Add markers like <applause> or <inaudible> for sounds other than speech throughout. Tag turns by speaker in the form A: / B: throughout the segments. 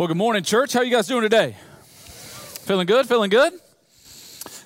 A: Well, good morning, church. How you guys doing today? Feeling good? Feeling good?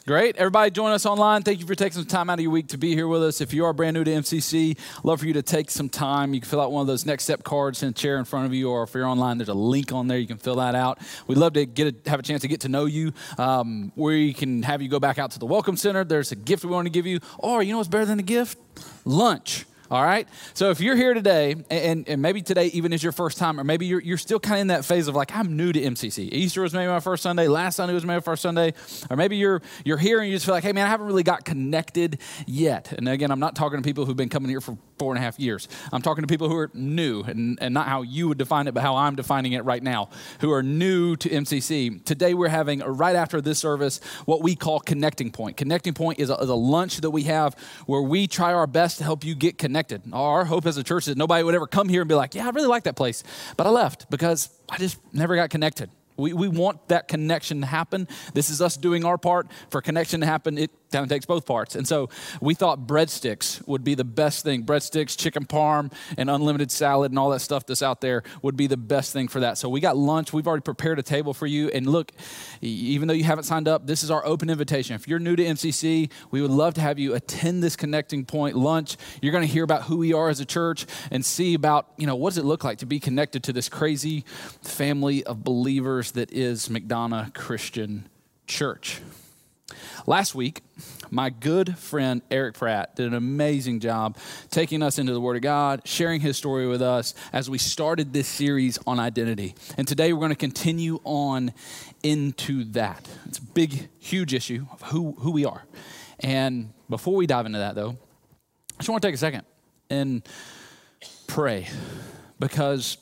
A: Great. Everybody join us online. Thank you for taking some time out of your week to be here with us. If you are brand new to MCC, love for you to take some time. You can fill out one of those next step cards in a chair in front of you, or if you're online, there's a link on there. You can fill that out. We'd love to get a, have a chance to get to know you. Um, we can have you go back out to the Welcome Center. There's a gift we want to give you. Or you know what's better than a gift? Lunch. All right. So if you're here today, and, and maybe today even is your first time, or maybe you're, you're still kind of in that phase of like, I'm new to MCC. Easter was maybe my first Sunday. Last Sunday was maybe my first Sunday. Or maybe you're, you're here and you just feel like, hey, man, I haven't really got connected yet. And again, I'm not talking to people who've been coming here for four and a half years. I'm talking to people who are new, and, and not how you would define it, but how I'm defining it right now, who are new to MCC. Today we're having, right after this service, what we call Connecting Point. Connecting Point is a, is a lunch that we have where we try our best to help you get connected. Our hope as a church is that nobody would ever come here and be like, yeah, I really like that place, but I left because I just never got connected. We, we want that connection to happen. This is us doing our part. For connection to happen, it of takes both parts. And so we thought breadsticks would be the best thing. Breadsticks, chicken parm, and unlimited salad and all that stuff that's out there would be the best thing for that. So we got lunch. We've already prepared a table for you. And look, even though you haven't signed up, this is our open invitation. If you're new to MCC, we would love to have you attend this connecting point lunch. You're going to hear about who we are as a church and see about, you know, what does it look like to be connected to this crazy family of believers that is McDonough Christian Church. Last week, my good friend Eric Pratt did an amazing job taking us into the Word of God, sharing his story with us as we started this series on identity. And today we're going to continue on into that. It's a big, huge issue of who, who we are. And before we dive into that, though, I just want to take a second and pray because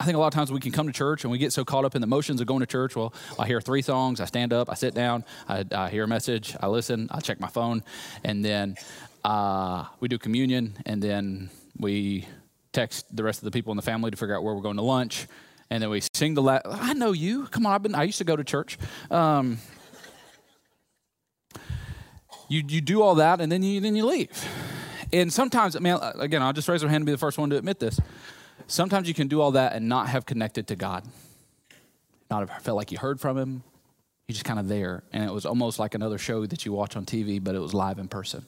A: I think a lot of times we can come to church and we get so caught up in the motions of going to church. Well, I hear three songs, I stand up, I sit down, I, I hear a message, I listen, I check my phone, and then uh, we do communion, and then we text the rest of the people in the family to figure out where we're going to lunch, and then we sing the last. I know you. Come on, I've been. I used to go to church. Um, you you do all that, and then you then you leave. And sometimes, I mean, again, I'll just raise my hand and be the first one to admit this. Sometimes you can do all that and not have connected to God, not have felt like you heard from Him. You're just kind of there. And it was almost like another show that you watch on TV, but it was live in person.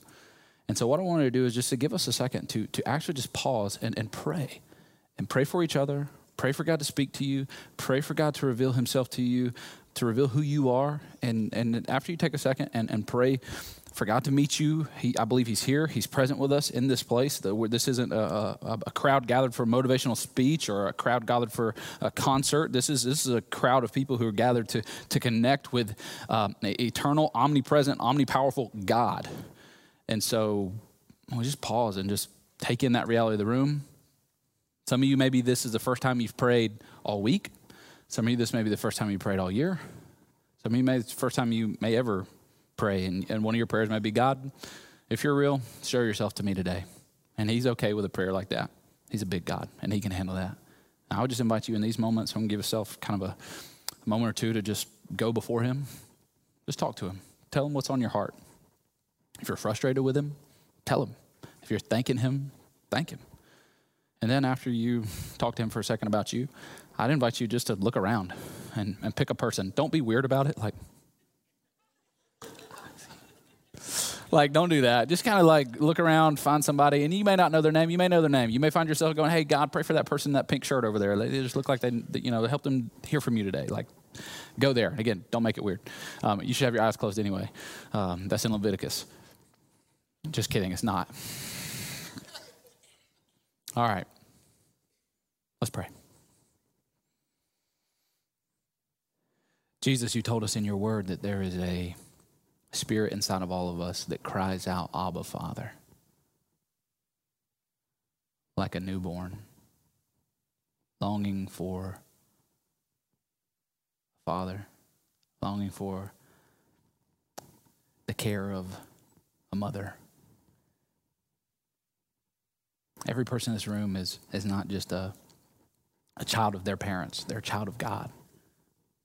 A: And so, what I wanted to do is just to give us a second to, to actually just pause and, and pray and pray for each other, pray for God to speak to you, pray for God to reveal Himself to you, to reveal who you are. And, and after you take a second and, and pray for God to meet you. He, I believe He's here. He's present with us in this place. This isn't a, a, a, crowd gathered for motivational speech or a crowd gathered for a concert. This is this is a crowd of people who are gathered to to connect with um, eternal, omnipresent, omnipowerful God. And so, we just pause and just take in that reality of the room. Some of you, maybe this is the first time you've prayed all week. Some of you, this may be the first time you prayed all year. Some of you, may it's the first time you may ever pray. And, and one of your prayers might be God, if you're real, show yourself to me today. And He's okay with a prayer like that. He's a big God, and He can handle that. Now, I would just invite you in these moments, I'm going to give yourself kind of a, a moment or two to just go before Him. Just talk to Him. Tell Him what's on your heart. If you're frustrated with Him, tell Him. If you're thanking Him, thank Him. And then after you talk to Him for a second about you, I'd invite you just to look around and, and pick a person. Don't be weird about it. Like, like, don't do that. Just kind of like look around, find somebody, and you may not know their name. You may know their name. You may find yourself going, "Hey, God, pray for that person in that pink shirt over there. They just look like they, you know, help them hear from you today." Like, go there. Again, don't make it weird. Um, you should have your eyes closed anyway. Um, that's in Leviticus. Just kidding. It's not. All right. Let's pray. Jesus, you told us in your word that there is a spirit inside of all of us that cries out, Abba, Father, like a newborn, longing for a father, longing for the care of a mother. Every person in this room is, is not just a, a child of their parents, they're a child of God.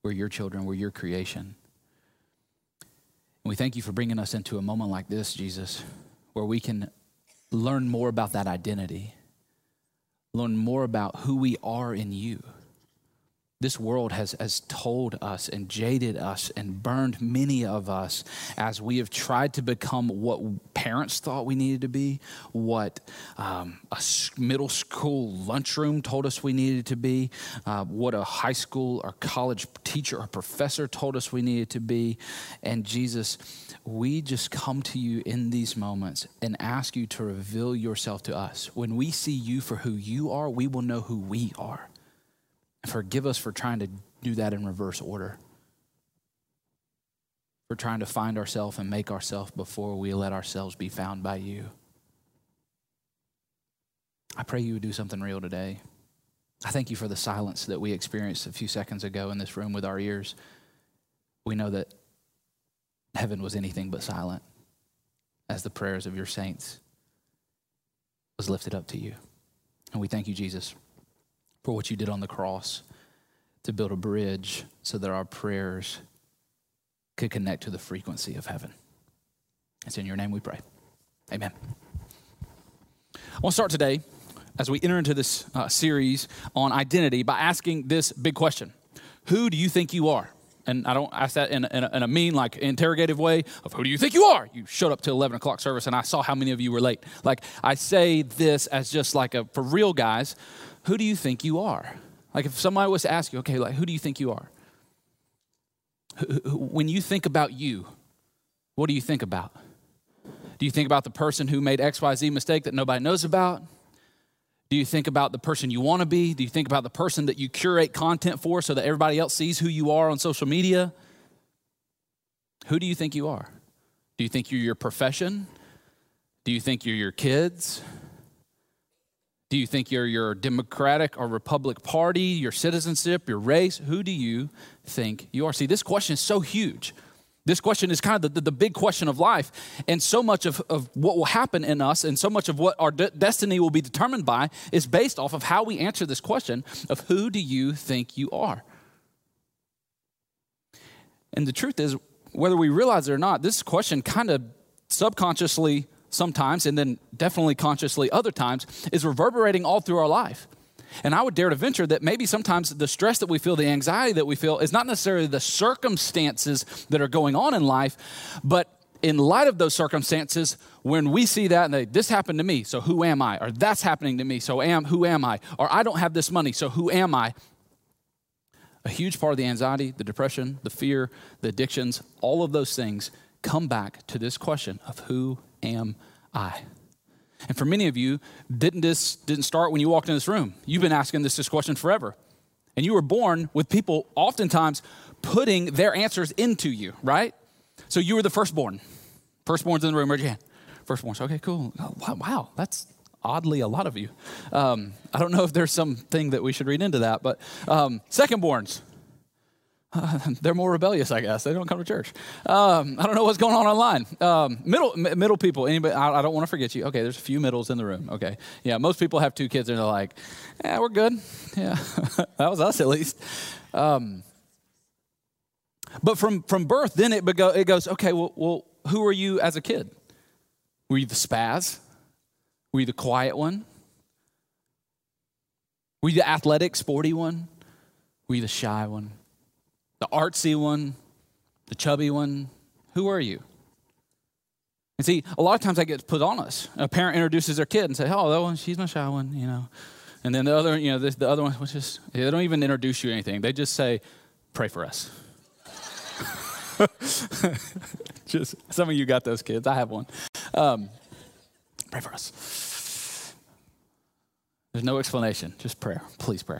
A: We're your children, we're your creation. We thank you for bringing us into a moment like this, Jesus, where we can learn more about that identity, learn more about who we are in you. This world has, has told us and jaded us and burned many of us as we have tried to become what parents thought we needed to be, what um, a middle school lunchroom told us we needed to be, uh, what a high school or college teacher or professor told us we needed to be. And Jesus, we just come to you in these moments and ask you to reveal yourself to us. When we see you for who you are, we will know who we are. Forgive us for trying to do that in reverse order. For trying to find ourselves and make ourselves before we let ourselves be found by you. I pray you would do something real today. I thank you for the silence that we experienced a few seconds ago in this room with our ears. We know that heaven was anything but silent as the prayers of your saints was lifted up to you. And we thank you, Jesus for what you did on the cross to build a bridge so that our prayers could connect to the frequency of heaven. It's in your name we pray. Amen. I want to start today as we enter into this uh, series on identity by asking this big question Who do you think you are? And I don't ask that in in, a, in a, mean, like interrogative way of who do you think you are? You showed up to 11 o'clock service and I saw how many of you were late. Like, I say this as just like a, for real guys, who do you think you are? Like if somebody was to ask you, okay, like who do you think you are? When you think about you, what do you think about? Do you think about the person who made XYZ mistake that nobody knows about? Do you think about the person you want to be? Do you think about the person that you curate content for so that everybody else sees who you are on social media? Who do you think you are? Do you think you're your profession? Do you think you're your kids? Do you think you're your Democratic or Republic Party, your citizenship, your race? Who do you think you are? See, this question is so huge. This question is kind of the, the, the big question of life. And so much of, of what will happen in us and so much of what our de- destiny will be determined by is based off of how we answer this question of who do you think you are? And the truth is, whether we realize it or not, this question kind of subconsciously sometimes, and then definitely consciously other times, is reverberating all through our life. And I would dare to venture that maybe sometimes the stress that we feel, the anxiety that we feel, is not necessarily the circumstances that are going on in life, but in light of those circumstances, when we see that and they, this happened to me, so who am I? Or that's happening to me, so am who am I? Or I don't have this money, so who am I? A huge part of the anxiety, the depression, the fear, the addictions, all of those things come back to this question of who am I? And for many of you, didn't this didn't start when you walked in this room. You've been asking this, this question forever. And you were born with people oftentimes putting their answers into you, right? So you were the firstborn. Firstborns in the room, raise your hand. Firstborns, okay, cool. Oh, wow, that's oddly a lot of you. Um, I don't know if there's something that we should read into that, but um, secondborns, <laughs> they're more rebellious, I guess. They don't come to church. Um, I don't know what's going on online. Um, middle m- middle people. Anybody? I, I don't want to forget you. Okay, there's a few middles in the room. Okay, yeah. Most people have two kids and they're like, "Yeah, we're good." <laughs> Yeah, <laughs> that was us at least. Um, but from from birth, then it, bego- it goes. Okay, well, well, who were you as a kid? Were you the spaz? Were you the quiet one? Were you the athletic, sporty one? Were you the shy one? The artsy one, the chubby one? Who are you? And see, a lot of times that gets put on us. A parent introduces their kid and say, "Oh, that one, she's my shy one," you know. And then the other, you know, the, the other one was just they don't even introduce you anything. They just say, "Pray for us." <laughs> just some of you got those kids. I have one. Um, pray for us. There's no explanation, just prayer. Please pray.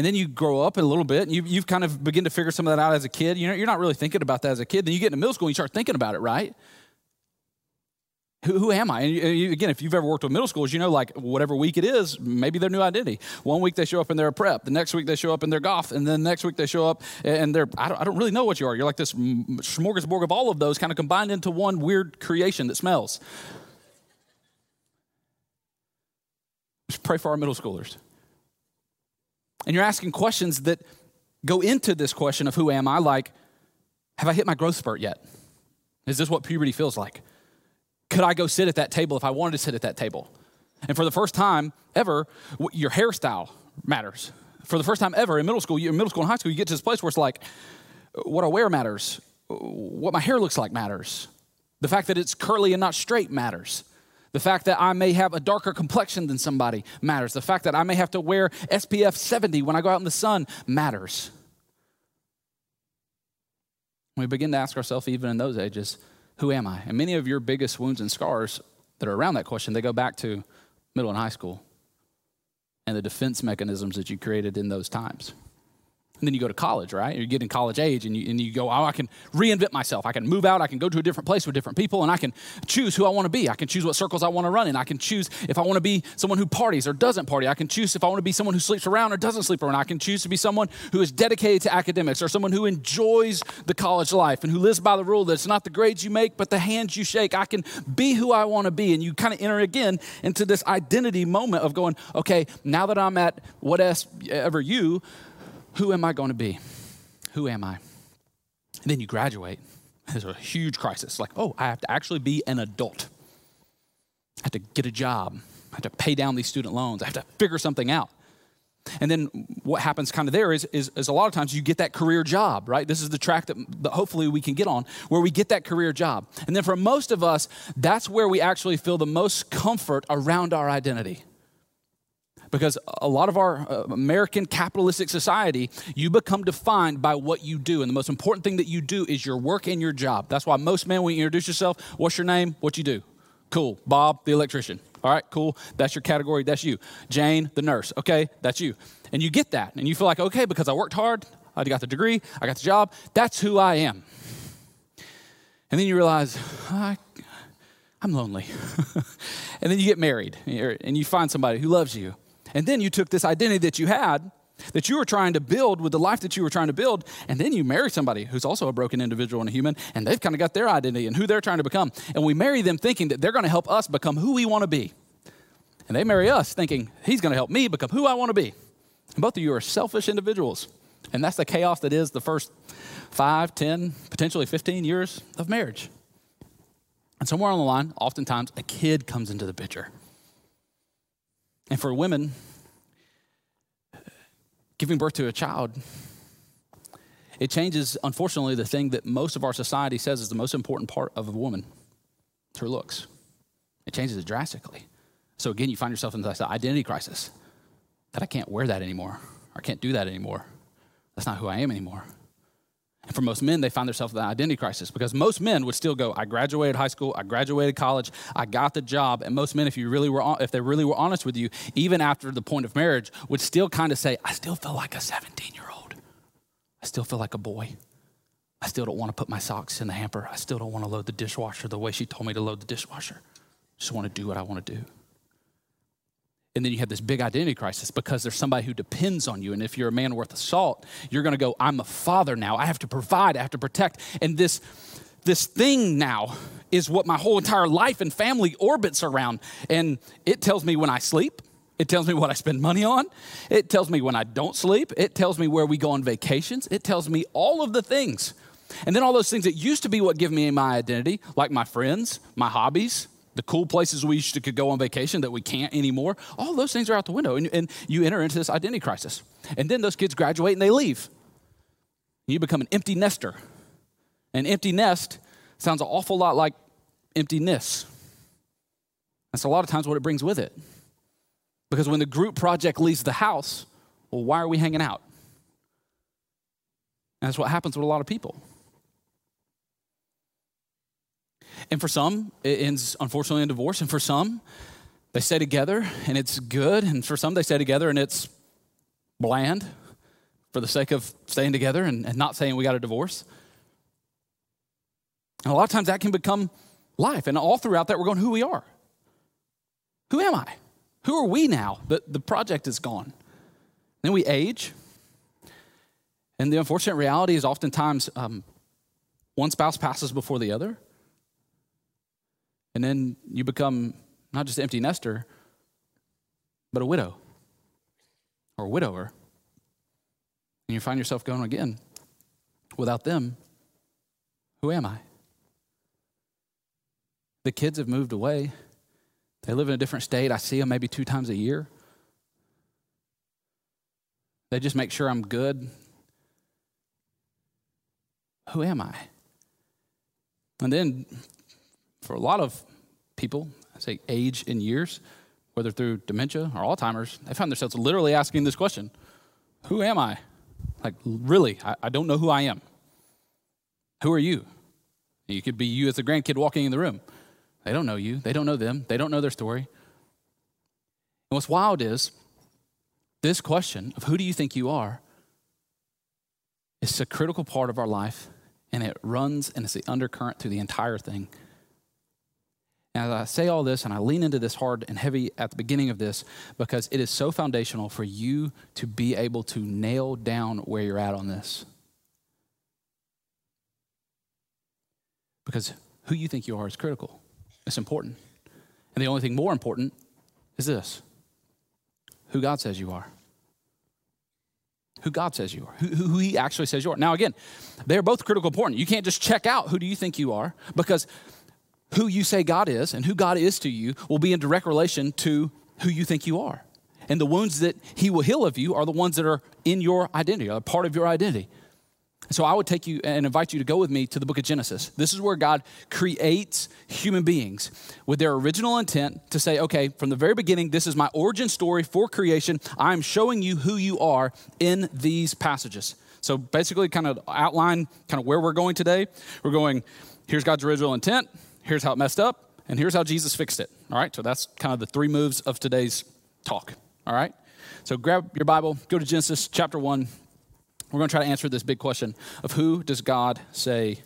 A: And then you grow up a little bit and you, you've kind of begin to figure some of that out as a kid. You know, you're not really thinking about that as a kid. Then you get into middle school and you start thinking about it, right? Who, who am I? And you, again, if you've ever worked with middle schools, you know, like whatever week it is, maybe their new identity. One week they show up in their prep, the next week they show up in their golf, and then next week they show up and they're, I don't, I don't really know what you are. You're like this smorgasbord of all of those kind of combined into one weird creation that smells. Just pray for our middle schoolers. And you're asking questions that go into this question of who am I? Like, have I hit my growth spurt yet? Is this what puberty feels like? Could I go sit at that table if I wanted to sit at that table? And for the first time ever, your hairstyle matters. For the first time ever in middle school, in middle school and high school, you get to this place where it's like, what I wear matters. What my hair looks like matters. The fact that it's curly and not straight matters. The fact that I may have a darker complexion than somebody matters. The fact that I may have to wear SPF 70 when I go out in the sun matters. We begin to ask ourselves, even in those ages, who am I? And many of your biggest wounds and scars that are around that question, they go back to middle and high school and the defense mechanisms that you created in those times. And then you go to college, right? You get in college age and you, and you go, oh, I can reinvent myself. I can move out. I can go to a different place with different people and I can choose who I want to be. I can choose what circles I want to run in. I can choose if I want to be someone who parties or doesn't party. I can choose if I want to be someone who sleeps around or doesn't sleep around. I can choose to be someone who is dedicated to academics or someone who enjoys the college life and who lives by the rule that it's not the grades you make, but the hands you shake. I can be who I want to be. And you kind of enter again into this identity moment of going, okay, now that I'm at whatever you, who am I going to be? Who am I? And then you graduate. There's a huge crisis. Like, oh, I have to actually be an adult. I have to get a job. I have to pay down these student loans. I have to figure something out. And then what happens kind of there is, is, is, a lot of times you get that career job, right? This is the track that, that hopefully we can get on, where we get that career job. And then for most of us, that's where we actually feel the most comfort around our identity. Because a lot of our uh, American capitalistic society, you become defined by what you do. And the most important thing that you do is your work and your job. That's why most men, when you introduce yourself, what's your name? What you do? Cool. Bob, the electrician. All right, cool. That's your category. That's you. Jane, the nurse. Okay, that's you. And you get that. And you feel like, okay, because I worked hard, I got the degree, I got the job, that's who I am. And then you realize, I, I'm lonely. <laughs> and then you get married and you find somebody who loves you and then you took this identity that you had, that you were trying to build with the life that you were trying to build, and then you marry somebody who's also a broken individual and a human, and they've kind of got their identity and who they're trying to become. And we marry them thinking that they're going to help us become who we want to be. And they marry us thinking he's going to help me become who I want to be. And both of you are selfish individuals. And that's the chaos that is the first five, ten, potentially 15 years of marriage. And somewhere on the line, oftentimes, a kid comes into the picture. And for women, giving birth to a child, it changes, unfortunately, the thing that most of our society says is the most important part of a woman it's her looks. It changes it drastically. So again, you find yourself in this identity crisis that I can't wear that anymore. Or I can't do that anymore. That's not who I am anymore. And for most men, they find themselves in an identity crisis because most men would still go, I graduated high school, I graduated college, I got the job. And most men, if you really were, if they really were honest with you, even after the point of marriage, would still kind of say, I still feel like a 17 year old. I still feel like a boy. I still don't want to put my socks in the hamper. I still don't want to load the dishwasher the way she told me to load the dishwasher. I just want to do what I want to do. And then you have this big identity crisis because there's somebody who depends on you. And if you're a man worth of salt, you're going to go, I'm a father now. I have to provide, I have to protect. And this, this thing now is what my whole entire life and family orbits around. And it tells me when I sleep, it tells me what I spend money on. It tells me when I don't sleep. It tells me where we go on vacations. It tells me all of the things. And then all those things that used to be what give me my identity, like my friends, my hobbies, the cool places we used to could go on vacation that we can't anymore, all those things are out the window. And, and you enter into this identity crisis. And then those kids graduate and they leave. You become an empty nester. An empty nest sounds an awful lot like emptiness. That's a lot of times what it brings with it. Because when the group project leaves the house, well, why are we hanging out? And that's what happens with a lot of people. And for some, it ends unfortunately in divorce. And for some, they stay together and it's good. And for some, they stay together and it's bland for the sake of staying together and, and not saying we got a divorce. And a lot of times that can become life. And all throughout that, we're going, who we are. Who am I? Who are we now? The, the project is gone. Then we age. And the unfortunate reality is oftentimes um, one spouse passes before the other. And then you become not just an empty nester, but a widow or a widower. And you find yourself going again, without them, who am I? The kids have moved away. They live in a different state. I see them maybe two times a year. They just make sure I'm good. Who am I? And then for a lot of people, I say age in years, whether through dementia or Alzheimer's, they find themselves literally asking this question Who am I? Like, really, I, I don't know who I am. Who are you? You could be you as a grandkid walking in the room. They don't know you, they don't know them, they don't know their story. And what's wild is this question of who do you think you are is a critical part of our life, and it runs and it's the undercurrent through the entire thing. As I say all this, and I lean into this hard and heavy at the beginning of this, because it is so foundational for you to be able to nail down where you're at on this. Because who you think you are is critical, it's important. And the only thing more important is this who God says you are. Who God says you are, who, who He actually says you are. Now, again, they're both critical important. You can't just check out who do you think you are because who you say God is and who God is to you will be in direct relation to who you think you are. And the wounds that He will heal of you are the ones that are in your identity, are part of your identity. So I would take you and invite you to go with me to the book of Genesis. This is where God creates human beings with their original intent to say, okay, from the very beginning, this is my origin story for creation. I'm showing you who you are in these passages. So basically, kind of outline kind of where we're going today. We're going, here's God's original intent, here's how it messed up, and here's how Jesus fixed it. All right, so that's kind of the three moves of today's talk. All right, so grab your Bible, go to Genesis chapter 1, we're going to try to answer this big question of who does God say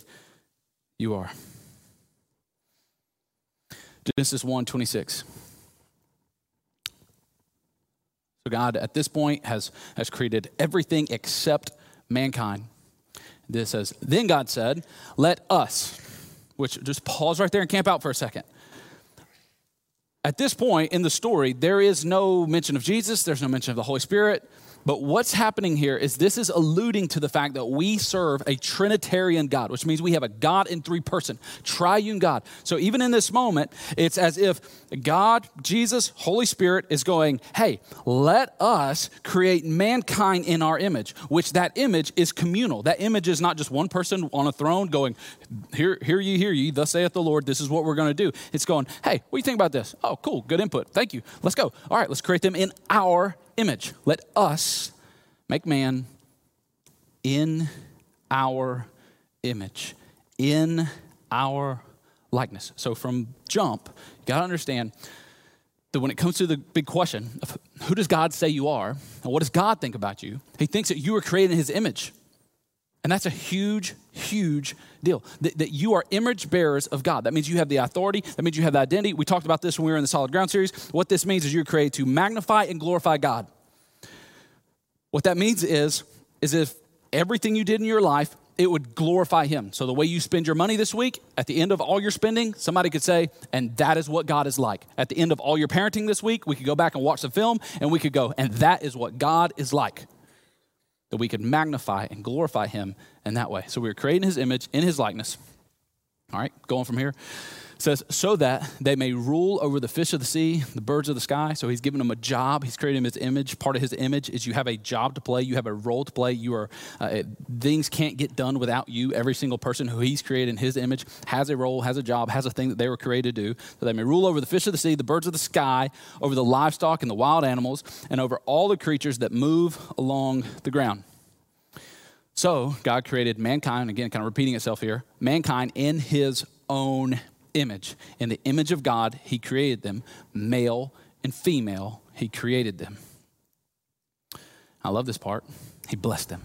A: you are? Genesis 1 26. So God at this point has, has created everything except mankind. This says, Then God said, Let us, which just pause right there and camp out for a second. At this point in the story, there is no mention of Jesus, there's no mention of the Holy Spirit, but what's happening here is this is alluding to the fact that we serve a Trinitarian God, which means we have a God in three person, triune God. So even in this moment, it's as if God, Jesus, Holy Spirit is going, hey, let us create mankind in our image, which that image is communal. That image is not just one person on a throne going, here, hear ye, hear ye, thus saith the Lord, this is what we're going to do. It's going, hey, what do you think about this? Oh, cool, good input. Thank you. Let's go. All right, let's create them in our image. Let us make man in our image, in our likeness. So from jump, you got to understand that when it comes to the big question of who does God say you are and what does God think about you, he thinks that you were created in his image. And that's a huge, huge deal. That, that, you are image bearers of God. That means you have the authority. That means you have the identity. We talked about this when we were in the Solid Ground series. What this means is you're created to magnify and glorify God. What that means is, is if everything you did in your life, it would glorify Him. So the way you spend your money this week, at the end of all your spending, somebody could say, and that is what God is like. At the end of all your parenting this week, we could go back and watch the film, and we could go, and that is what God is like that we could magnify and glorify him in that way. So we were creating his image in his likeness. All right, going from here. Says, so that they may rule over the fish of the sea, the birds of the sky. So he's given them a job. He's created him his image. Part of his image is you have a job to play. You have a role to play. You are uh, things can't get done without you. Every single person who he's created in his image has a role, has a job, has a thing that they were created to do. So they may rule over the fish of the sea, the birds of the sky, over the livestock and the wild animals, and over all the creatures that move along the ground. So God created mankind, again, kind of repeating itself here, mankind in his own image. In the image of God, he created them, male and female, he created them. I love this part. He blessed them.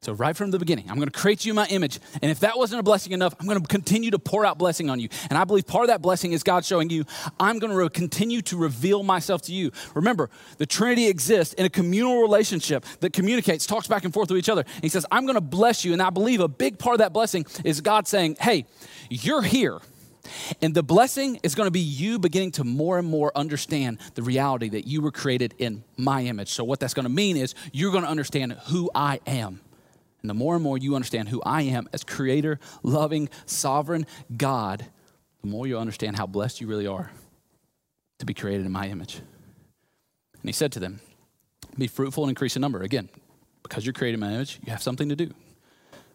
A: So, right from the beginning, I'm going to create you in my image. And if that wasn't a blessing enough, I'm going to continue to pour out blessing on you. And I believe part of that blessing is God showing you, I'm going to continue to reveal myself to you. Remember, the Trinity exists in a communal relationship that communicates, talks back and forth with each other. And He says, I'm going to bless you. And I believe a big part of that blessing is God saying, Hey, you're here. And the blessing is going to be you beginning to more and more understand the reality that you were created in my image. So, what that's going to mean is you're going to understand who I am. And the more and more you understand who I am as creator, loving, sovereign God, the more you understand how blessed you really are to be created in my image. And he said to them, Be fruitful and increase in number. Again, because you're created in my image, you have something to do.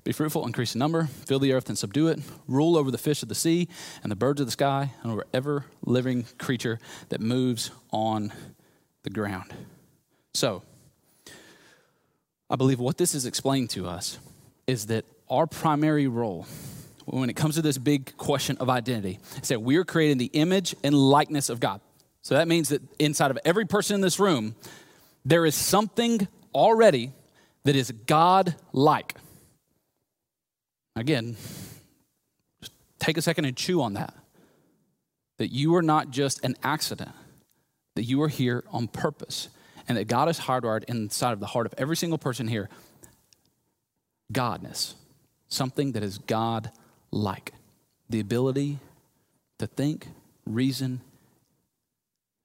A: Be fruitful, increase in number, fill the earth and subdue it, rule over the fish of the sea and the birds of the sky, and over every living creature that moves on the ground. So, I believe what this is explaining to us is that our primary role when it comes to this big question of identity is that we are created in the image and likeness of God. So that means that inside of every person in this room, there is something already that is God like. Again, take a second and chew on that. That you are not just an accident, that you are here on purpose, and that God is hardwired inside of the heart of every single person here Godness, something that is God like the ability to think, reason,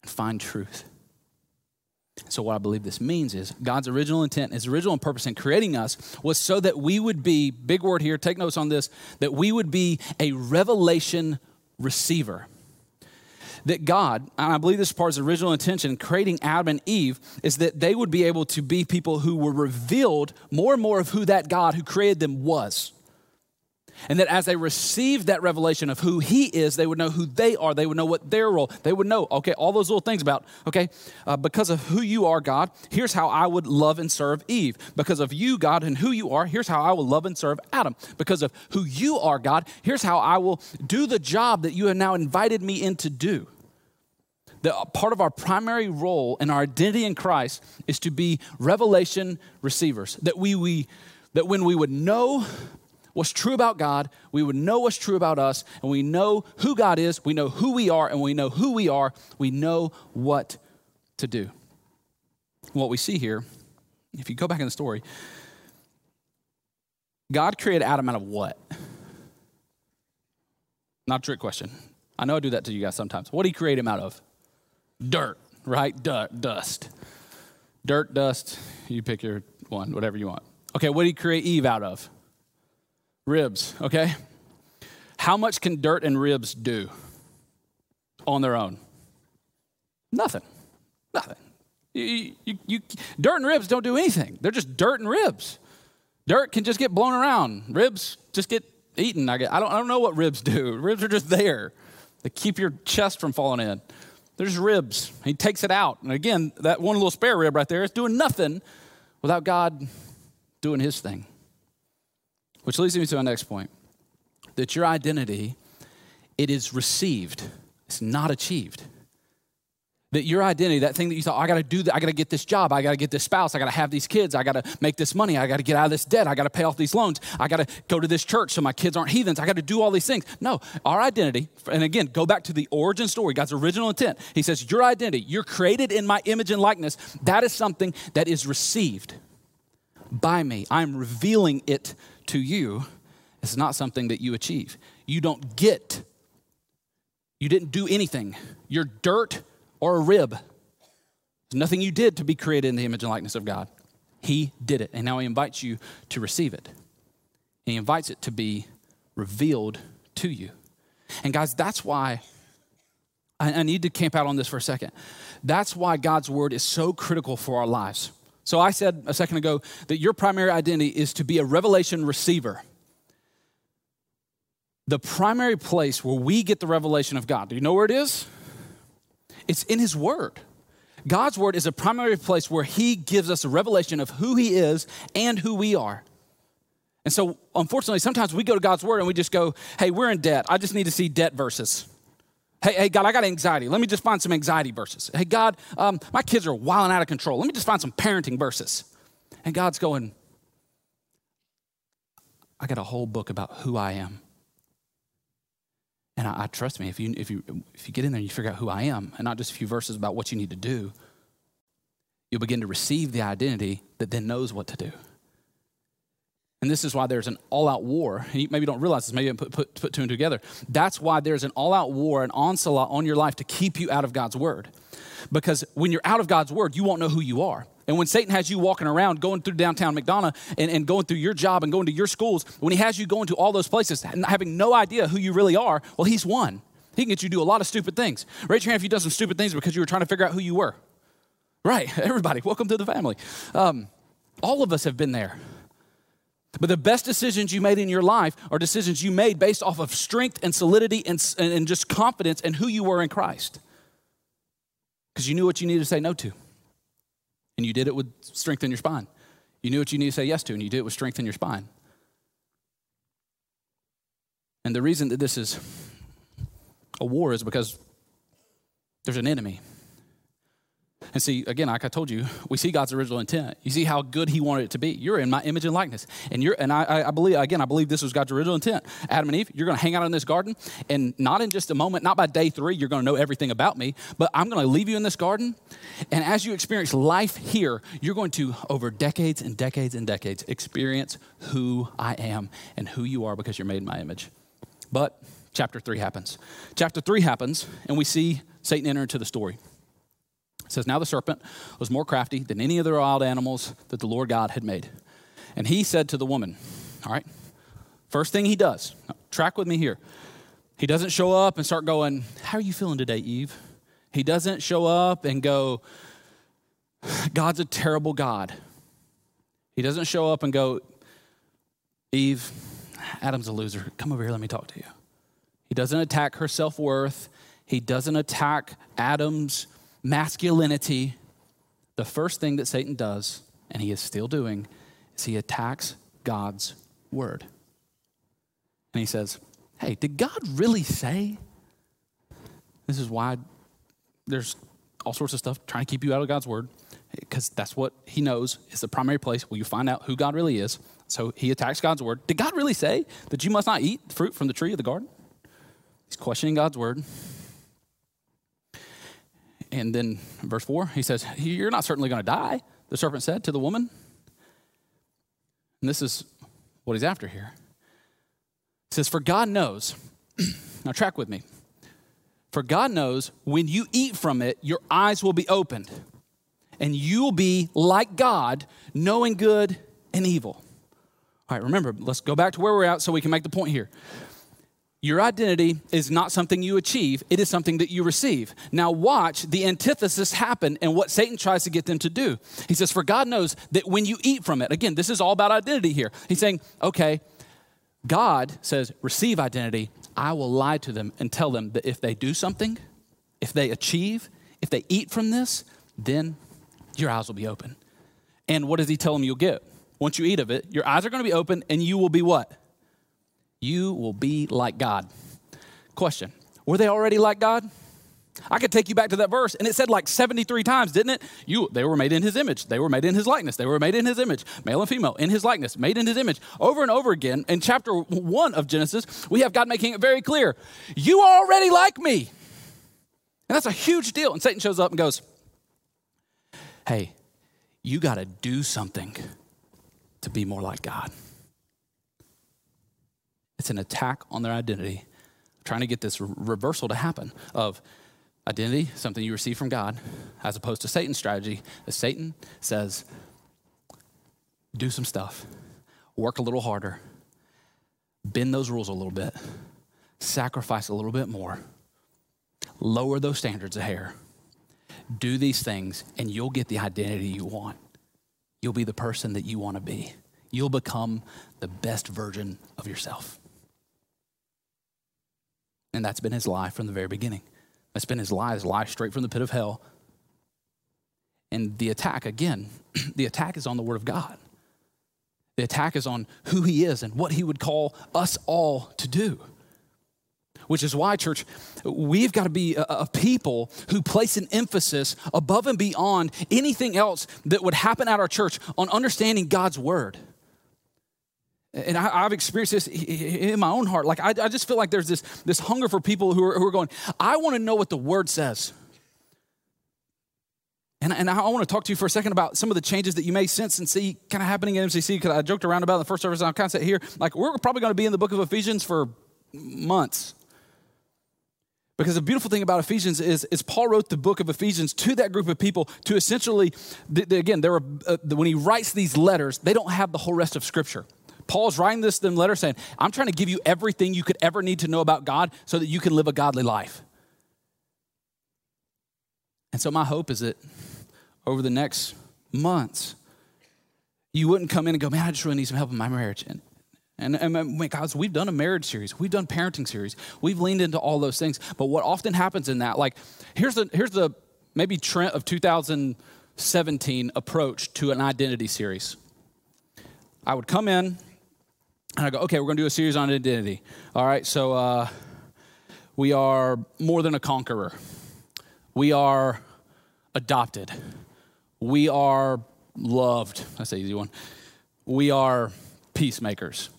A: and find truth. So, what I believe this means is God's original intent, His original purpose in creating us was so that we would be, big word here, take notes on this, that we would be a revelation receiver. That God, and I believe this is part His original intention, creating Adam and Eve, is that they would be able to be people who were revealed more and more of who that God who created them was. And that as they received that revelation of who he is, they would know who they are. They would know what their role. They would know, okay, all those little things about, okay, uh, because of who you are, God, here's how I would love and serve Eve. Because of you, God, and who you are, here's how I will love and serve Adam. Because of who you are, God, here's how I will do the job that you have now invited me in to do. The uh, part of our primary role and our identity in Christ is to be revelation receivers. That we, we that when we would know what's true about God, we would know what's true about us, and we know who God is, we know who we are, and we know who we are, we know what to do. What we see here, if you go back in the story, God created Adam out of what? Not a trick question. I know I do that to you guys sometimes. What did he create him out of? Dirt, right? Dirt, dust. Dirt, dust, you pick your one, whatever you want. Okay, what did he create Eve out of? Ribs, okay? How much can dirt and ribs do on their own? Nothing. Nothing. You, you, you, dirt and ribs don't do anything. They're just dirt and ribs. Dirt can just get blown around. Ribs just get eaten. I, get, I, don't, I don't know what ribs do. <laughs> Ribs are just there. They keep your chest from falling in. There's ribs. He takes it out. And again, that one little spare rib right there is doing nothing without God doing his thing. Which leads me to our next point that your identity, it is received, it's not achieved. That your identity, that thing that you thought, I gotta do that, I gotta get this job, I gotta get this spouse, I gotta have these kids, I gotta make this money, I gotta get out of this debt, I gotta pay off these loans, I gotta go to this church so my kids aren't heathens, I gotta do all these things. No, our identity, and again, go back to the origin story, God's original intent. He says, Your identity, you're created in my image and likeness, that is something that is received by me. I'm revealing it to you is not something that you achieve. You don't get. You didn't do anything. You're dirt or a rib. There's nothing you did to be created in the image and likeness of God. He did it, and now He invites you to receive it. He invites it to be revealed to you. And guys, that's why I, need to camp out on this for a second. That's why God's word is so critical for our lives. So I said a second ago that your primary identity is to be a revelation receiver. The primary place where we get the revelation of God, do you know where it is? It's in His Word. God's Word is a primary place where He gives us a revelation of who He is and who we are. And so, unfortunately, sometimes we go to God's Word and we just go, hey, we're in debt. I just need to see debt verses. Hey, hey, God, I got anxiety. Let me just find some anxiety verses. Hey, God, um, my kids are wilding out of control. Let me just find some parenting verses. And God's going, I got a whole book about who I am. And I, I, trust me, if you, if, you, if you get in there and you figure out who I am, and not just a few verses about what you need to do, you'll begin to receive the identity that then knows what to do. And this is why there's an all out war. <laughs> You maybe don't realize this, maybe put, put, put two and together. That's why there's an all out war, an onslaught on your life to keep you out of God's word. Because when you're out of God's word, you won't know who you are. And when Satan has you walking around, going through downtown McDonough and, and going through your job and going to your schools, when he has you going to all those places and having no idea who you really are, well, he's won. He can get you to do a lot of stupid things. Raise your hand if you've done some stupid things because you were trying to figure out who you were. Right, <laughs> everybody, welcome to the family. Um, all of us have been there. But the best decisions you made in your life are decisions you made based off of strength and solidity and, and just confidence in who you were in Christ. Because you knew what you needed to say no to. And you did it with strength in your spine. You knew what you needed to say yes to, and you did it with strength in your spine. And the reason that this is a war is because there's an enemy. And see, again, like I told you, we see God's original intent. You see how good He wanted it to be. You're in my image and likeness, and you're and I, I believe again, I believe this was God's original intent. Adam and Eve, you're going to hang out in this garden, and not in just a moment, not by day three, you're going to know everything about me. But I'm going to leave you in this garden, and as you experience life here, you're going to, over decades and decades and decades, experience who I am and who you are because you're made in my image. But chapter three happens. Chapter three happens, and we see Satan enter into the story. It says, Now the serpent was more crafty than any of the wild animals that the Lord God had made. And he said to the woman, All right, first thing he does, track with me here. He doesn't show up and start going, How are you feeling today, Eve? He doesn't show up and go, God's a terrible God. He doesn't show up and go, Eve, Adam's a loser. Come over here, let me talk to you. He doesn't attack her self worth. He doesn't attack Adam's masculinity, the first thing that Satan does, and he is still doing, is he attacks God's word. And he says, Hey, did God really say? This is why there's all sorts of stuff trying to keep you out of God's word, because that's what he knows is the primary place where you find out who God really is. So he attacks God's word. Did God really say that you must not eat fruit from the tree of the garden? He's questioning God's word. And then verse 4, he says, You're not certainly going to die, the serpent said to the woman. And this is what he's after here. He says, For God knows, <clears throat> now track with me. For God knows when you eat from it, your eyes will be opened, and you'll be like God, knowing good and evil. All right, remember, let's go back to where we're at so we can make the point here. Your identity is not something you achieve, it is something that you receive. Now, watch the antithesis happen and what Satan tries to get them to do. He says, For God knows that when you eat from it, again, this is all about identity here. He's saying, Okay, God says, Receive identity. I will lie to them and tell them that if they do something, if they achieve, if they eat from this, then your eyes will be open. And what does he tell them you'll get? Once you eat of it, your eyes are going to be open and you will be what? You will be like God. Question Were they already like God? I could take you back to that verse, and it said like 73 times, didn't it? You, they were made in his image. They were made in his likeness. They were made in his image, male and female, in his likeness, made in his image. Over and over again, in chapter one of Genesis, we have God making it very clear you are already like me. And that's a huge deal. And Satan shows up and goes, Hey, you got to do something to be more like God. It's an attack on their identity, trying to get this reversal to happen of identity, something you receive from God, as opposed to Satan's strategy. As Satan says, do some stuff, work a little harder, bend those rules a little bit, sacrifice a little bit more, lower those standards a hair. Do these things, and you'll get the identity you want. You'll be the person that you want to be. You'll become the best version of yourself. And that's been his lie from the very beginning. That's been his lie, his lie straight from the pit of hell. And the attack, again, <clears throat> the attack is on the Word of God. The attack is on who he is and what he would call us all to do. Which is why, church, we've got to be a, a, people who place an emphasis above and beyond anything else that would happen at our church on understanding God's word. And I, have experienced this in my own heart. Like, I, I, just feel like there's this, this hunger for people who are, who are going, I want to know what the word says. And, and I want to talk to you for a second about some of the changes that you may sense and see kind of happening at MCC because I joked around about in the first service. And I'm kind of sitting here, like, we're probably going to be in the book of Ephesians for months. Because the beautiful thing about Ephesians is, is Paul wrote the book of Ephesians to that group of people to essentially, again, there were, uh, when he writes these letters, they don't have the whole rest of Scripture. Paul's writing this them letter saying, I'm trying to give you everything you could ever need to know about God so that you can live a godly life. And so my hope is that over the next months, you wouldn't come in and go, man, I just really need some help in my marriage. And, and, and guys, we've done a marriage series, we've done parenting series, we've leaned into all those things. But what often happens in that, like, here's the here's the maybe Trent of 2017 approach to an identity series. I would come in and I go, okay, we're going to do a series on identity. All right, so uh, we are more than a conqueror. We are adopted. We are loved. That's an easy one. We are peacemakers.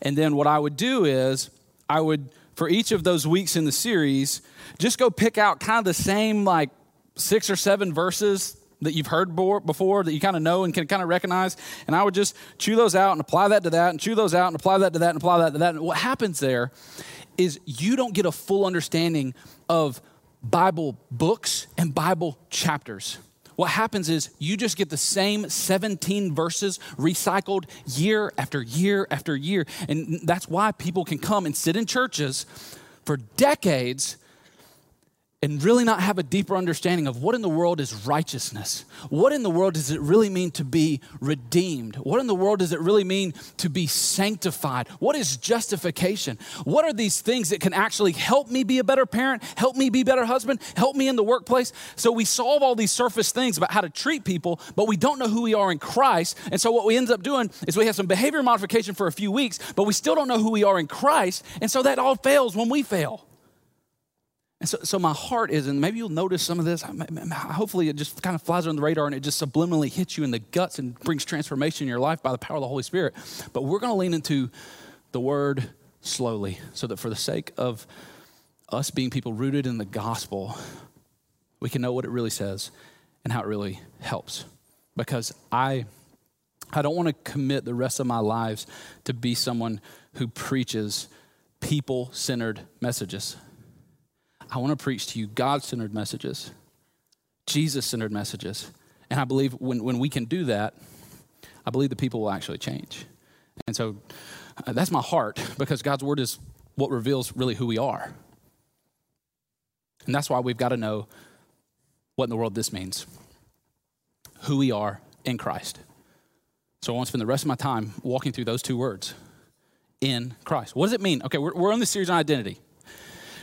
A: And then what I would do is I would, for each of those weeks in the series, just go pick out kind of the same like six or seven verses that you've heard before that you kind of know and can kind of recognize. And I would just chew those out and apply that to that and chew those out and apply that to that and apply that to that. And what happens there is you don't get a full understanding of Bible books and Bible chapters what happens is you just get the same 17 verses recycled year after year after year. And that's why people can come and sit in churches for decades and really not have a deeper understanding of what in the world is righteousness. What in the world does it really mean to be redeemed? What in the world does it really mean to be sanctified? What is justification? What are these things that can actually help me be a better parent, help me be a better husband, help me in the workplace? So we solve all these surface things about how to treat people, but we don't know who we are in Christ. And so what we end up doing is we have some behavior modification for a few weeks, but we still don't know who we are in Christ. And so that all fails when we fail. And so, so my heart is, and maybe you'll notice some of this. Hopefully, it just kind of flies on the radar and it just subliminally hits you in the guts and brings transformation in your life by the power of the Holy Spirit. But we're going to lean into the word slowly so that for the sake of us being people rooted in the gospel, we can know what it really says and how it really helps. Because I, I don't want to commit the rest of my lives to be someone who preaches people centered messages. I want to preach to you God centered messages, Jesus centered messages. And I believe when, when we can do that, I believe the people will actually change. And so uh, that's my heart because God's word is what reveals really who we are. And that's why we've got to know what in the world this means who we are in Christ. So I want to spend the rest of my time walking through those two words in Christ. What does it mean? Okay, we're, we're on the series on identity.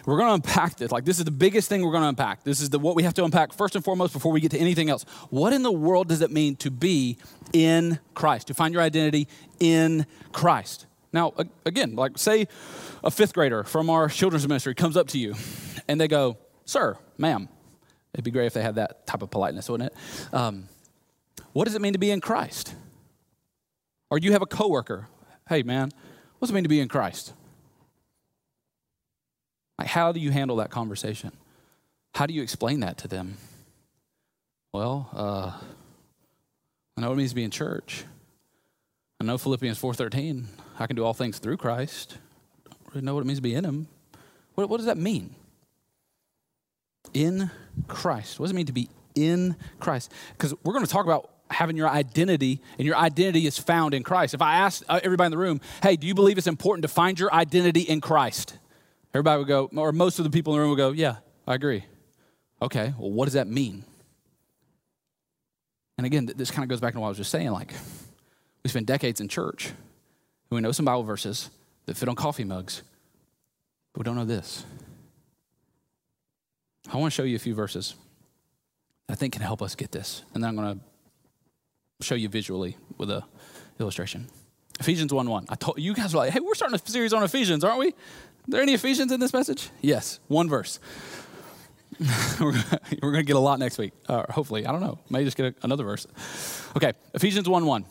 A: We're going to unpack this. Like, this is the biggest thing we're going to unpack. This is the, what we have to unpack first and foremost before we get to anything else. What in the world does it mean to be in Christ, to find your identity in Christ? Now, again, like, say a fifth grader from our children's ministry comes up to you and they go, Sir, ma'am, it'd be great if they had that type of politeness, wouldn't it? Um, what does it mean to be in Christ? Or you have a coworker, hey, man, what does it mean to be in Christ? Like, how do you handle that conversation? How do you explain that to them? Well, uh, I know what it means to be in church. I know Philippians 4.13. I can do all things through Christ. I don't really know what it means to be in him. What, what does that mean? In Christ. What does it mean to be in Christ? Because we're going to talk about having your identity, and your identity is found in Christ. If I ask uh, everybody in the room, hey, do you believe it's important to find your identity in Christ? Everybody would go, or most of the people in the room would go, Yeah, I agree. Okay, well, what does that mean? And again, this kind of goes back to what I was just saying. Like, we spend decades in church, and we know some Bible verses that fit on coffee mugs, but we don't know this. I want to show you a few verses I think can help us get this. And then I'm going to show you visually with a illustration. Ephesians 1 1. I told you guys were like, hey, we're starting a series on Ephesians, aren't we? Are there any Ephesians in this message? Yes, one verse. <laughs> we're going to get a lot next week. Uh, hopefully, I don't know. Maybe just get a, another verse. Okay, Ephesians 1 1.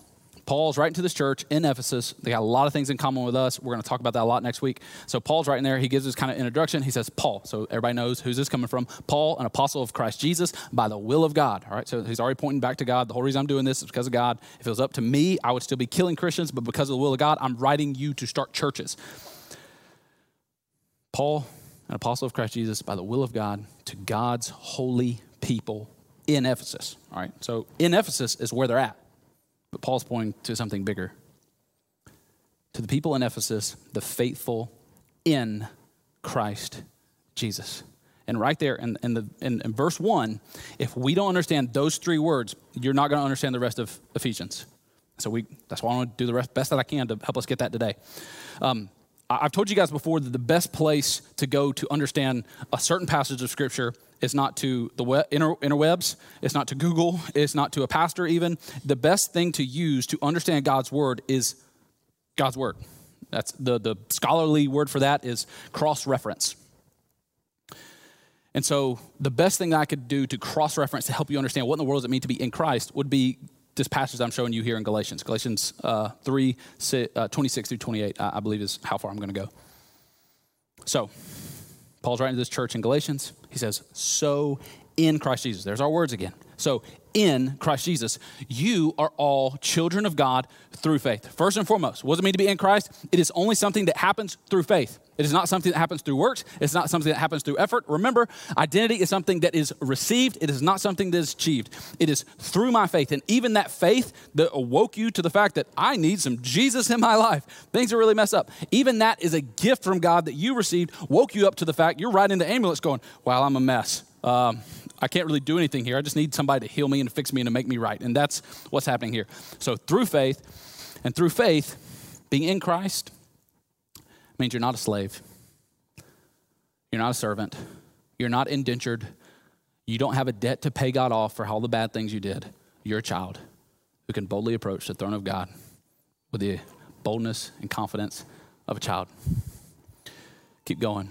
A: Paul's writing to this church in Ephesus. They got a lot of things in common with us. We're going to talk about that a lot next week. So Paul's writing there. He gives his kind of introduction. He says, Paul. So everybody knows who's this coming from. Paul, an apostle of Christ Jesus by the will of God. All right. So he's already pointing back to God. The whole reason I'm doing this is because of God. If it was up to me, I would still be killing Christians, but because of the will of God, I'm writing you to start churches. Paul, an apostle of Christ Jesus, by the will of God, to God's holy people in Ephesus. All right, so in Ephesus is where they're at. But Paul's pointing to something bigger. To the people in Ephesus, the faithful in Christ Jesus. And right there in, in, the, in, in verse 1, if we don't understand those three words, you're not going to understand the rest of Ephesians. So we, that's why I want to do the rest, best that I can to help us get that today. Um, I've told you guys before that the best place to go to understand a certain passage of Scripture is not to the web, inter, interwebs, it's not to Google, it's not to a pastor even. The best thing to use to understand God's Word is God's Word. That's the, the scholarly word for that is cross reference. And so, the best thing that I could do to cross reference to help you understand what in the world does it mean to be in Christ would be this passage I'm showing you here in Galatians. Galatians uh, 3, uh, 26 through 28, I, I believe is how far I'm going to go. So, Paul's writing to this church in Galatians. He says, So in Christ Jesus. There's our words again. So, in Christ Jesus, you are all children of God through faith. First and foremost, what does it mean to be in Christ? It is only something that happens through faith. It is not something that happens through works. It's not something that happens through effort. Remember, identity is something that is received. It is not something that is achieved. It is through my faith. And even that faith that awoke you to the fact that I need some Jesus in my life, things are really messed up. Even that is a gift from God that you received, woke you up to the fact you're riding in the ambulance going, wow, I'm a mess. Um, I can't really do anything here. I just need somebody to heal me and fix me and to make me right. And that's what's happening here. So through faith, and through faith, being in Christ means you're not a slave. You're not a servant. You're not indentured. You don't have a debt to pay God off for all the bad things you did. You're a child who can boldly approach the throne of God with the boldness and confidence of a child. Keep going.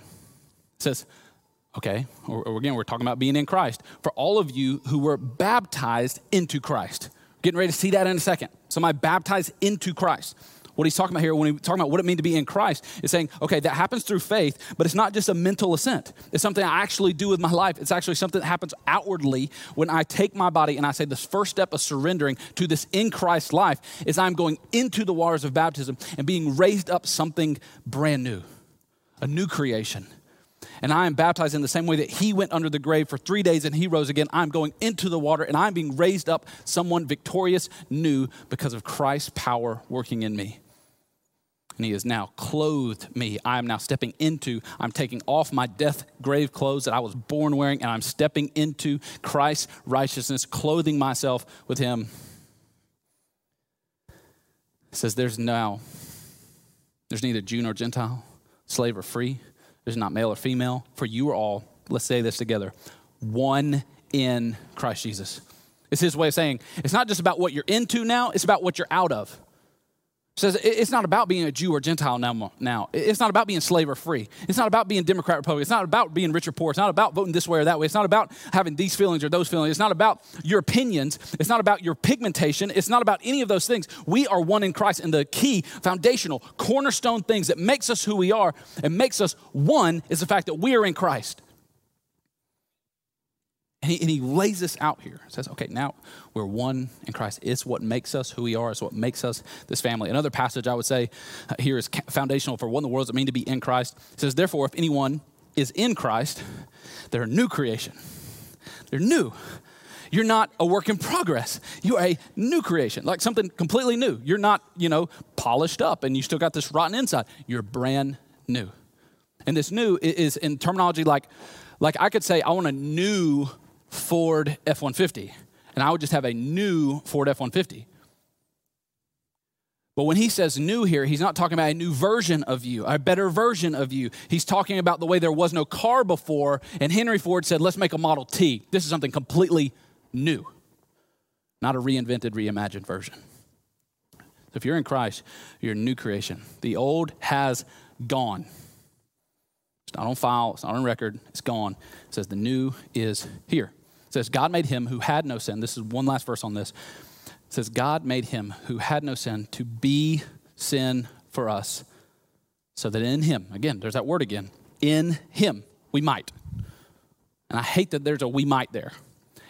A: It says, Okay, or, or again, we're talking about being in Christ. For all of you who were baptized into Christ. Getting ready to see that in a second. Somebody baptized into Christ. What he's talking about here, when he's talking about what it means to be in Christ, is saying, okay, that happens through faith, but it's not just a mental assent. It's something I actually do with my life. It's actually something that happens outwardly when I take my body and I say this first step of surrendering to this in Christ life is I'm going into the waters of baptism and being raised up something brand new, a new creation and I am baptized in the same way that he went under the grave for three days and he rose again. I'm going into the water and I'm being raised up someone victorious, new, because of Christ's power working in me. And he has now clothed me. I am now stepping into, I'm taking off my death grave clothes that I was born wearing, and I'm stepping into Christ's righteousness, clothing myself with him. It says, There's now, there's neither Jew nor Gentile, slave or free there's not male or female, for you are all, let's say this together, one in Christ Jesus. It's his way of saying it's not just about what you're into now, it's about what you're out of says it's not about being a Jew or Gentile now, now. It's not about being slave or free. It's not about being Democrat, or Republican. It's not about being rich or poor. It's not about voting this way or that way. It's not about having these feelings or those feelings. It's not about your opinions. It's not about your pigmentation. It's not about any of those things. We are one in Christ. And the key, foundational, cornerstone things that makes us who we are and makes us one is the fact that we are in Christ. And he, and he lays this out here. Says, okay, now we're one in Christ. It's what makes us who we are. It's what makes us this family. Another passage I would say uh, here is foundational for what in the world does it mean to be in Christ. It says, therefore, if anyone is in Christ, they're a new creation. They're new. You're not a work in progress. You're a new creation, like something completely new. You're not, you know, polished up and you still got this rotten inside. You're brand new. And this new is in terminology like, like I could say, I want a new Ford F 150, and I would just have a new Ford F 150. But when he says new here, he's not talking about a new version of you, a better version of you. He's talking about the way there was no car before, and Henry Ford said, let's make a Model T. This is something completely new, not a reinvented, reimagined version. So if you're in Christ, you're a new creation. The old has gone. It's not on file, it's not on record, it's gone. It says the new is here. It says, God made him who had no sin. This is one last verse on this. It says, God made him who had no sin to be sin for us, so that in him, again, there's that word again, in him we might. And I hate that there's a we might there.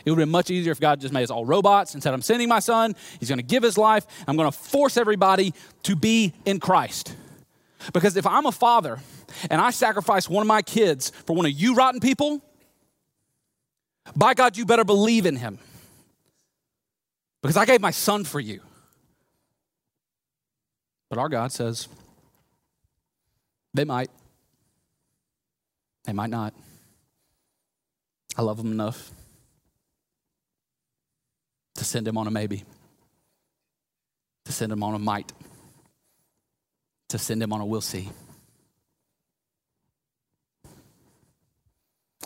A: It would have been much easier if God just made us all robots and said, I'm sending my son, he's going to give his life, I'm going to force everybody to be in Christ. Because if I'm a father and I sacrifice one of my kids for one of you rotten people, by God, you better believe in him. Because I gave my son for you. But our God says, they might, they might not. I love him enough to send him on a maybe, to send him on a might, to send him on a we'll see.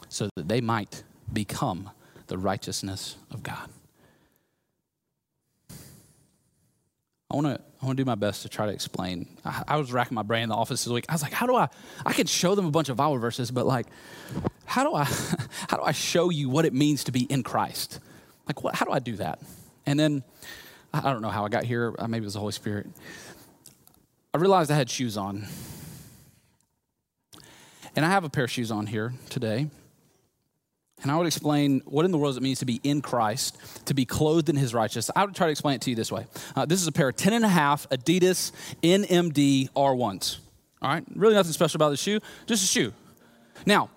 A: So that they might become the righteousness of God. I want to I want to do my best to try to explain. I, I, was racking my brain in the office this week. I was like, how do I? I can show them a bunch of Bible verses, but like, how do I? <laughs> How do I show you what it means to be in Christ? Like, what? How do I do that? And then I don't know how I got here. Uh, maybe it was the Holy Spirit. I realized I had shoes on, and I have a pair of shoes on here today. And I would explain what in the world it means to be in Christ, to be clothed in his righteousness. I would try to explain it to you this way. Uh, this is a pair of 10 and a half Adidas NMD R1s. All right, really nothing special about the shoe, just a shoe. Now,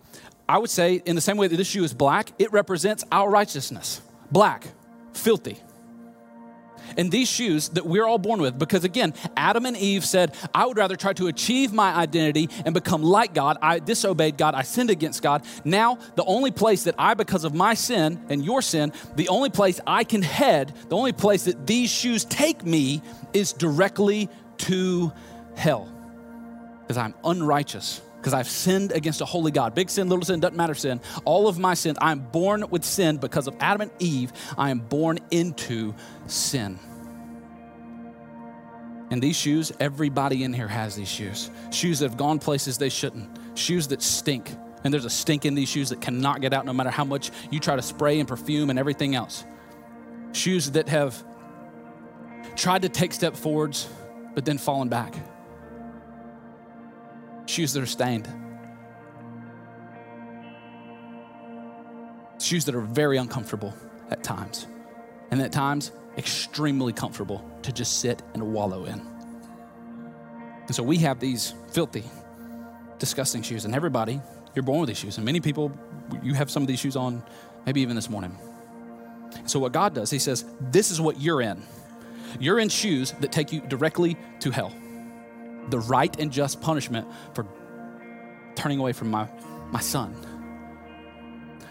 A: I would say, in the same way that this shoe is black, it represents our righteousness. Black, filthy and these shoes that we're all born with. Because again, Adam and Eve said, I would rather try to achieve my identity and become like God. I disobeyed God, I sinned against God. Now, the only place that I, because of my sin and your sin, the only place I can head, the only place that these shoes take me is directly to hell. Because I'm unrighteous because I've sinned against a holy God. Big sin, little sin, doesn't matter sin. All of my sins, I'm born with sin because of Adam and Eve. I am born into sin. And these shoes, everybody in here has these shoes. Shoes that have gone places they shouldn't. Shoes that stink. And there's a stink in these shoes that cannot get out no matter how much you try to spray and perfume and everything else. Shoes that have tried to take step forwards, but then fallen back shoes that are stained, shoes that are very uncomfortable at times, and at times extremely comfortable to just sit and wallow in. And so we have these filthy, disgusting shoes, and everybody, you're born with these shoes, and many people, you have some of these shoes on, maybe even this morning. So, what God does, He says, This is what you're in. You're in shoes that take you directly to hell the right and just punishment for turning away from my, my son.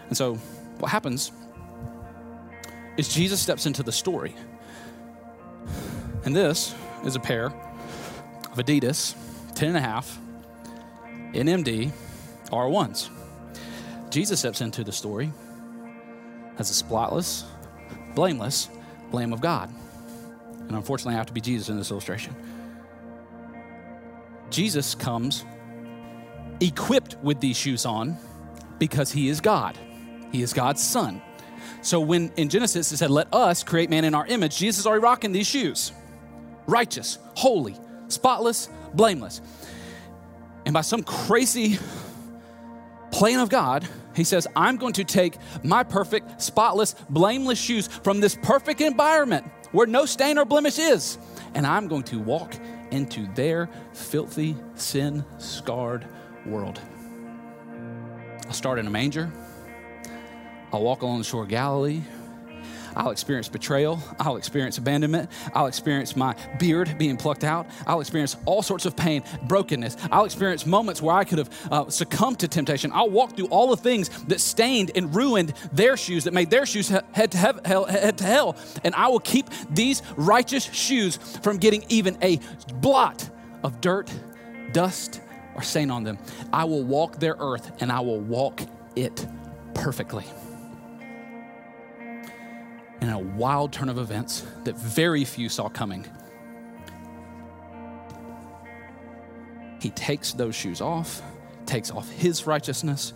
A: And so, what happens is Jesus steps into the story. And this is a pair of Adidas 10 and a half NMD R1s. Jesus steps into the story as a spotless, blameless Lamb of God. And unfortunately, I have to be Jesus in this illustration. Jesus comes equipped with these shoes on because he is God. He is God's son. So when in Genesis it said, Let us create man in our image, Jesus is already rocking these shoes righteous, holy, spotless, blameless. And by some crazy plan of God, he says, I'm going to take my perfect, spotless, blameless shoes from this perfect environment where no stain or blemish is, and I'm going to walk into their filthy, sin scarred world. I'll start in a manger. I'll walk along the shore of Galilee. I'll experience betrayal. I'll experience abandonment. I'll experience my beard being plucked out. I'll experience all sorts of pain, brokenness. I'll experience moments where I could have uh, succumbed to temptation. I'll walk through all the things that stained and ruined their shoes, that made their shoes head to, hell, head to hell. And I will keep these righteous shoes from getting even a blot of dirt, dust, or stain on them. I will walk their earth and I will walk it perfectly in a wild turn of events that very few saw coming. He takes those shoes off, takes off his righteousness,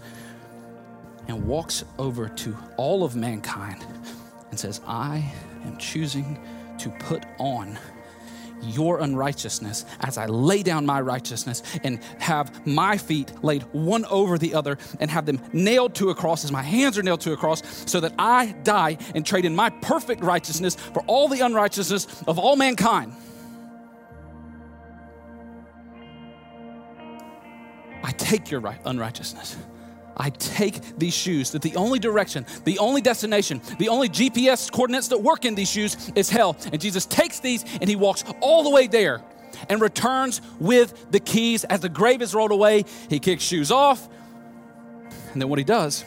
A: and walks over to all of mankind and says, I am choosing to put on your unrighteousness as I lay down my righteousness and have my feet laid one over the other and have them nailed to a cross as my hands are nailed to a cross so that I die and trade in my perfect righteousness for all the unrighteousness of all mankind. I take your unrighteousness I take these shoes that the only direction, the only destination, the only GPS coordinates that work in these shoes is hell. And Jesus takes these and he walks all the way there and returns with the keys. As the grave is rolled away, he kicks shoes off. And then what he does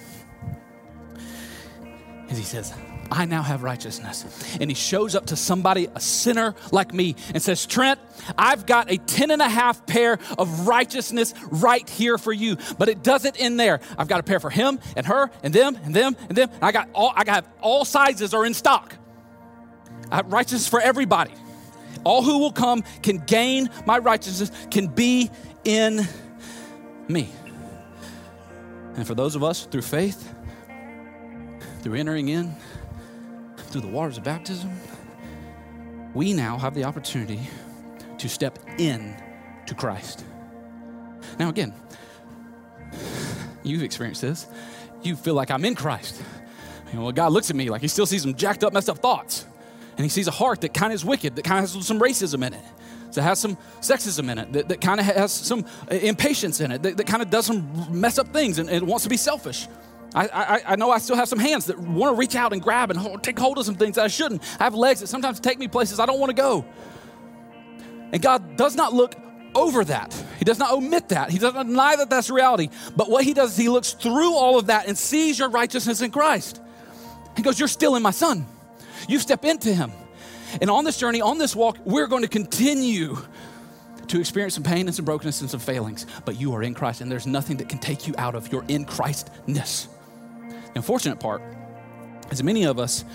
A: is he says, I now have righteousness. And he shows up to somebody, a sinner like me, and says, Trent, I've got a 10 and a half pair of righteousness right here for you. But it doesn't end there. I've got a pair for him and her and them and them and them. I got all I got all sizes are in stock. I have righteousness for everybody. All who will come can gain my righteousness, can be in me. And for those of us through faith, through entering in, through the waters of baptism, we now have the opportunity to step in to Christ. Now, again, you've experienced this. You feel like I'm in Christ. You know, God looks at me like he still sees some jacked up, messed up thoughts. And he sees a heart that kind of is wicked, that kind of has some racism in it, that has some sexism in it, that, that kind of has some uh, impatience in it, that, that kind of does some mess up things and, and wants to be selfish. I, I, I, know I still have some hands that want to reach out and grab and hold, take hold of some things I shouldn't. I have legs that sometimes take me places I don't want to go. And God does not look over that. He does not omit that. He doesn't deny that that's reality. But what He does is He looks through all of that and sees your righteousness in Christ. He goes, You're still in my Son. You step into Him. And on this journey, on this walk, we're going to continue to experience some pain and some brokenness and some failings. But you are in Christ, and there's nothing that can take you out of your in Christness. Unfortunate part is many of us,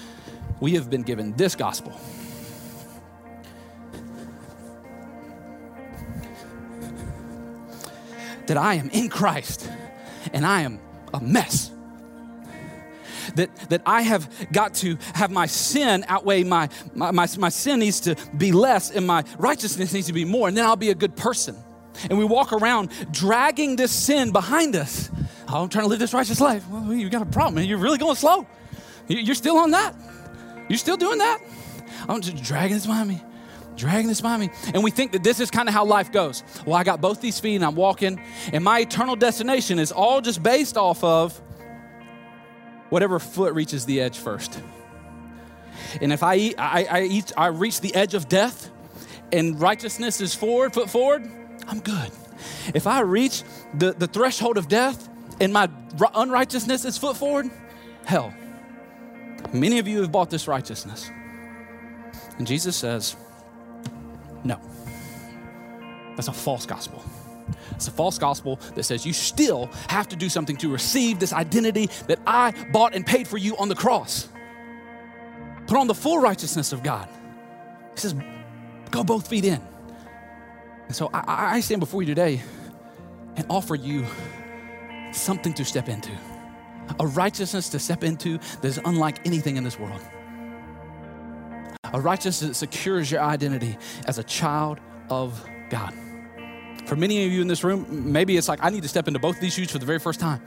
A: we have been given this gospel. That I am in Christ and I am a mess. That, that I have got to have my sin outweigh my, my, my, my sin needs to be less and my righteousness needs to be more, and then I'll be a good person. And we walk around dragging this sin behind us Oh, I'm trying to live this righteous life. Well, you got a problem. man. You're really going slow. You're still on that. You're still doing that. I'm just dragging this behind me, dragging this behind me. And we think that this is kind of how life goes. Well, I got both these feet and I'm walking, and my eternal destination is all just based off of whatever foot reaches the edge first. And if I, eat, I, I, eat, I reach the edge of death and righteousness is forward, foot forward, I'm good. If I reach the, the threshold of death and my unrighteousness is foot forward, hell. Many of you have bought this righteousness. And Jesus says, no. That's a false gospel. It's a false gospel that says you still have to do something to receive this identity that I bought and paid for you on the cross. Put on the full righteousness of God. He says, go both feet in. And so I, I stand before you today and offer you something to step into, a righteousness to step into that is unlike anything in this world. A righteousness that secures your identity as a child of God. For many of you in this room, maybe it's like, I need to step into both of these shoes for the very first time.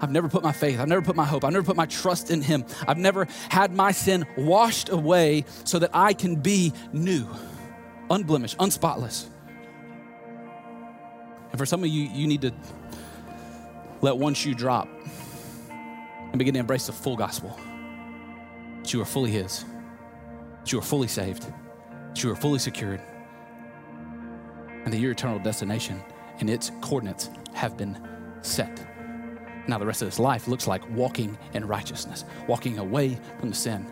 A: I've never put my faith, I've never put my hope, I've never put my trust in Him. I've never had my sin washed away so that I can be new, unblemished, unspotless. And for some of you, you need to let one shoe drop and begin to embrace the full gospel that you are fully His, that you are fully saved, that you are fully secured, and that your eternal destination and its coordinates have been set. Now, the rest of this life looks like walking in righteousness, walking away from the sin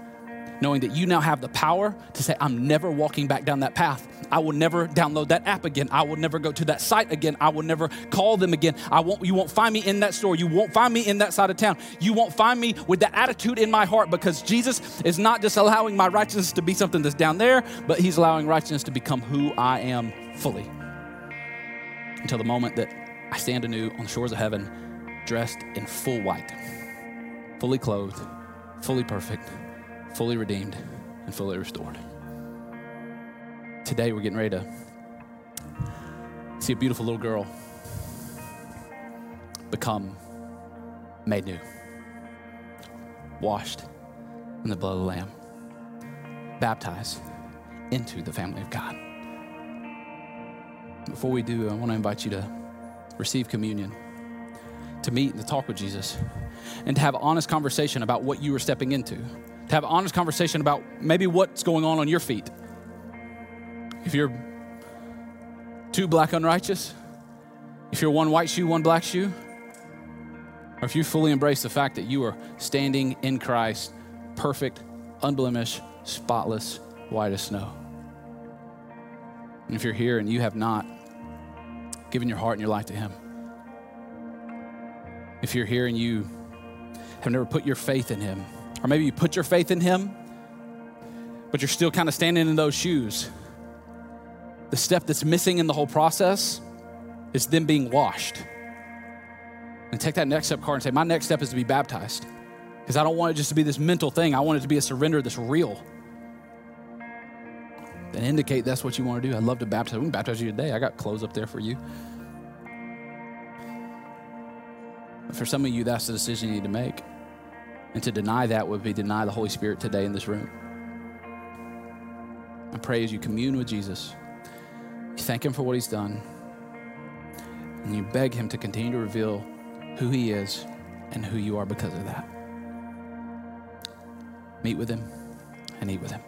A: knowing that you now have the power to say, I'm never walking back down that path. I will never download that app again. I will never go to that site again. I will never call them again. I won't, you won't find me in that store. You won't find me in that side of town. You won't find me with that attitude in my heart because Jesus is not just allowing my righteousness to be something that's down there, but He's allowing righteousness to become who I am fully. Until the moment that I stand anew on the shores of heaven, dressed in full white, fully clothed, fully perfect fully redeemed and fully restored. Today, we're getting ready to see a beautiful little girl become made new, washed in the blood of the Lamb, baptized into the family of God. Before we do, I want to invite you to receive communion, to meet and to talk with Jesus, and to have honest conversation about what you are stepping into to have an honest conversation about maybe what's going on on your feet. If you're two black unrighteous, if you're one white shoe, one black shoe, or if you fully embrace the fact that you are standing in Christ perfect, unblemished, spotless, white as snow. And if you're here and you have not given your heart and your life to Him, if you're here and you have never put your faith in Him, or maybe you put your faith in Him, but you're still kind of standing in those shoes, the step that's missing in the whole process is them being washed. And take that next step card and say, My next step is to be baptized. Because I don't want it just to be this mental thing. I want it to be a surrender that's real. Then indicate that's what you want to do. I'd love to baptize. We can baptize you today. I got clothes up there for you. But for some of you, that's the decision you need to make. And to deny that would be deny the Holy Spirit today in this room. I pray as you commune with Jesus, you thank Him for what He's done, and you beg Him to continue to reveal who He is and who you are because of that. Meet with Him and eat with Him.